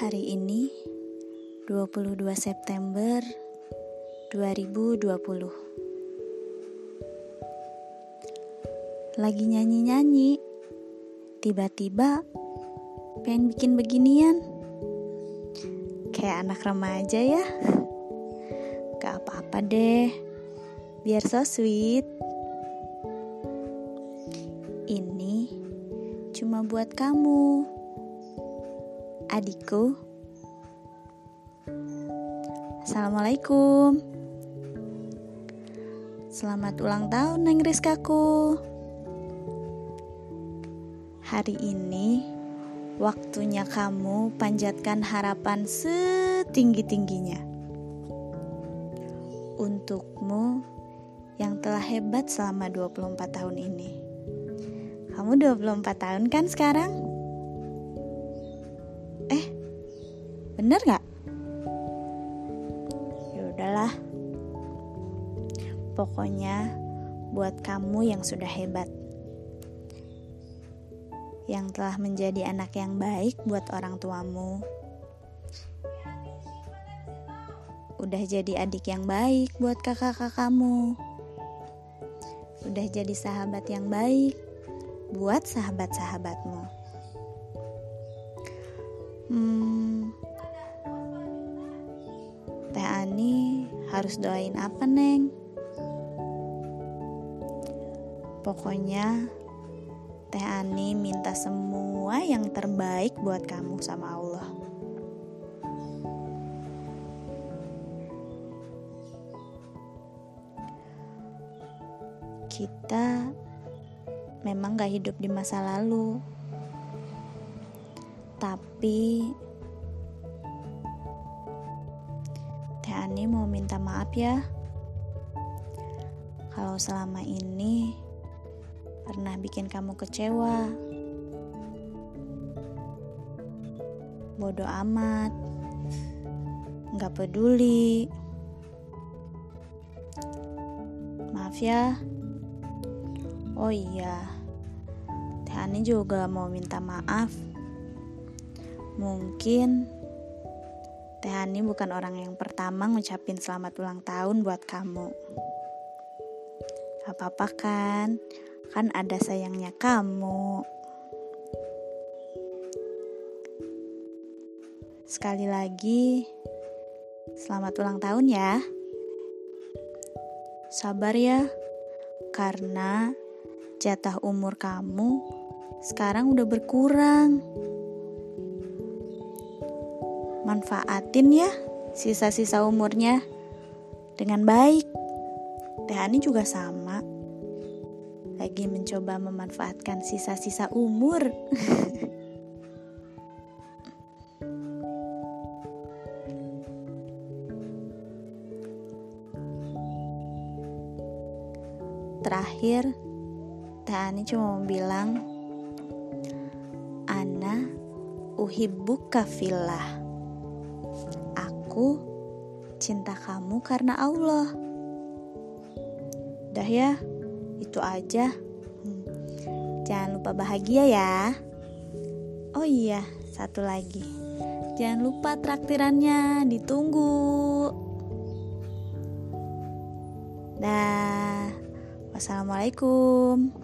Hari ini 22 September 2020 Lagi nyanyi-nyanyi Tiba-tiba pengen bikin beginian. Kayak anak remaja ya. Gak apa-apa deh Biar so sweet. Ini cuma buat kamu adikku. Assalamualaikum. Selamat ulang tahun Neng Rizkaku. Hari ini waktunya kamu panjatkan harapan setinggi-tingginya. Untukmu yang telah hebat selama 24 tahun ini. Kamu 24 tahun kan sekarang? Bener gak? Ya udahlah. Pokoknya buat kamu yang sudah hebat. Yang telah menjadi anak yang baik buat orang tuamu. Udah jadi adik yang baik buat kakak-kakakmu. Udah jadi sahabat yang baik buat sahabat-sahabatmu. Hmm, Teh Ani harus doain apa, Neng? Pokoknya Teh Ani minta semua yang terbaik buat kamu sama Allah. Kita memang gak hidup di masa lalu, tapi Ani mau minta maaf ya. Kalau selama ini pernah bikin kamu kecewa. Bodoh amat. Nggak peduli. Maaf ya. Oh iya. Teh Ani juga mau minta maaf. Mungkin Teh Ani bukan orang yang pertama ngucapin selamat ulang tahun buat kamu. Apa-apa kan? Kan ada sayangnya kamu. Sekali lagi, selamat ulang tahun ya. Sabar ya, karena jatah umur kamu sekarang udah berkurang manfaatin ya sisa-sisa umurnya dengan baik. Teh Ani juga sama. Lagi mencoba memanfaatkan sisa-sisa umur. Terakhir, Teh Ani cuma mau bilang, Ana uhibbuka fillah. Aku cinta kamu karena Allah. Dah ya, itu aja. Hmm. Jangan lupa bahagia ya. Oh iya, satu lagi. Jangan lupa traktirannya, ditunggu. Dah. Wassalamualaikum.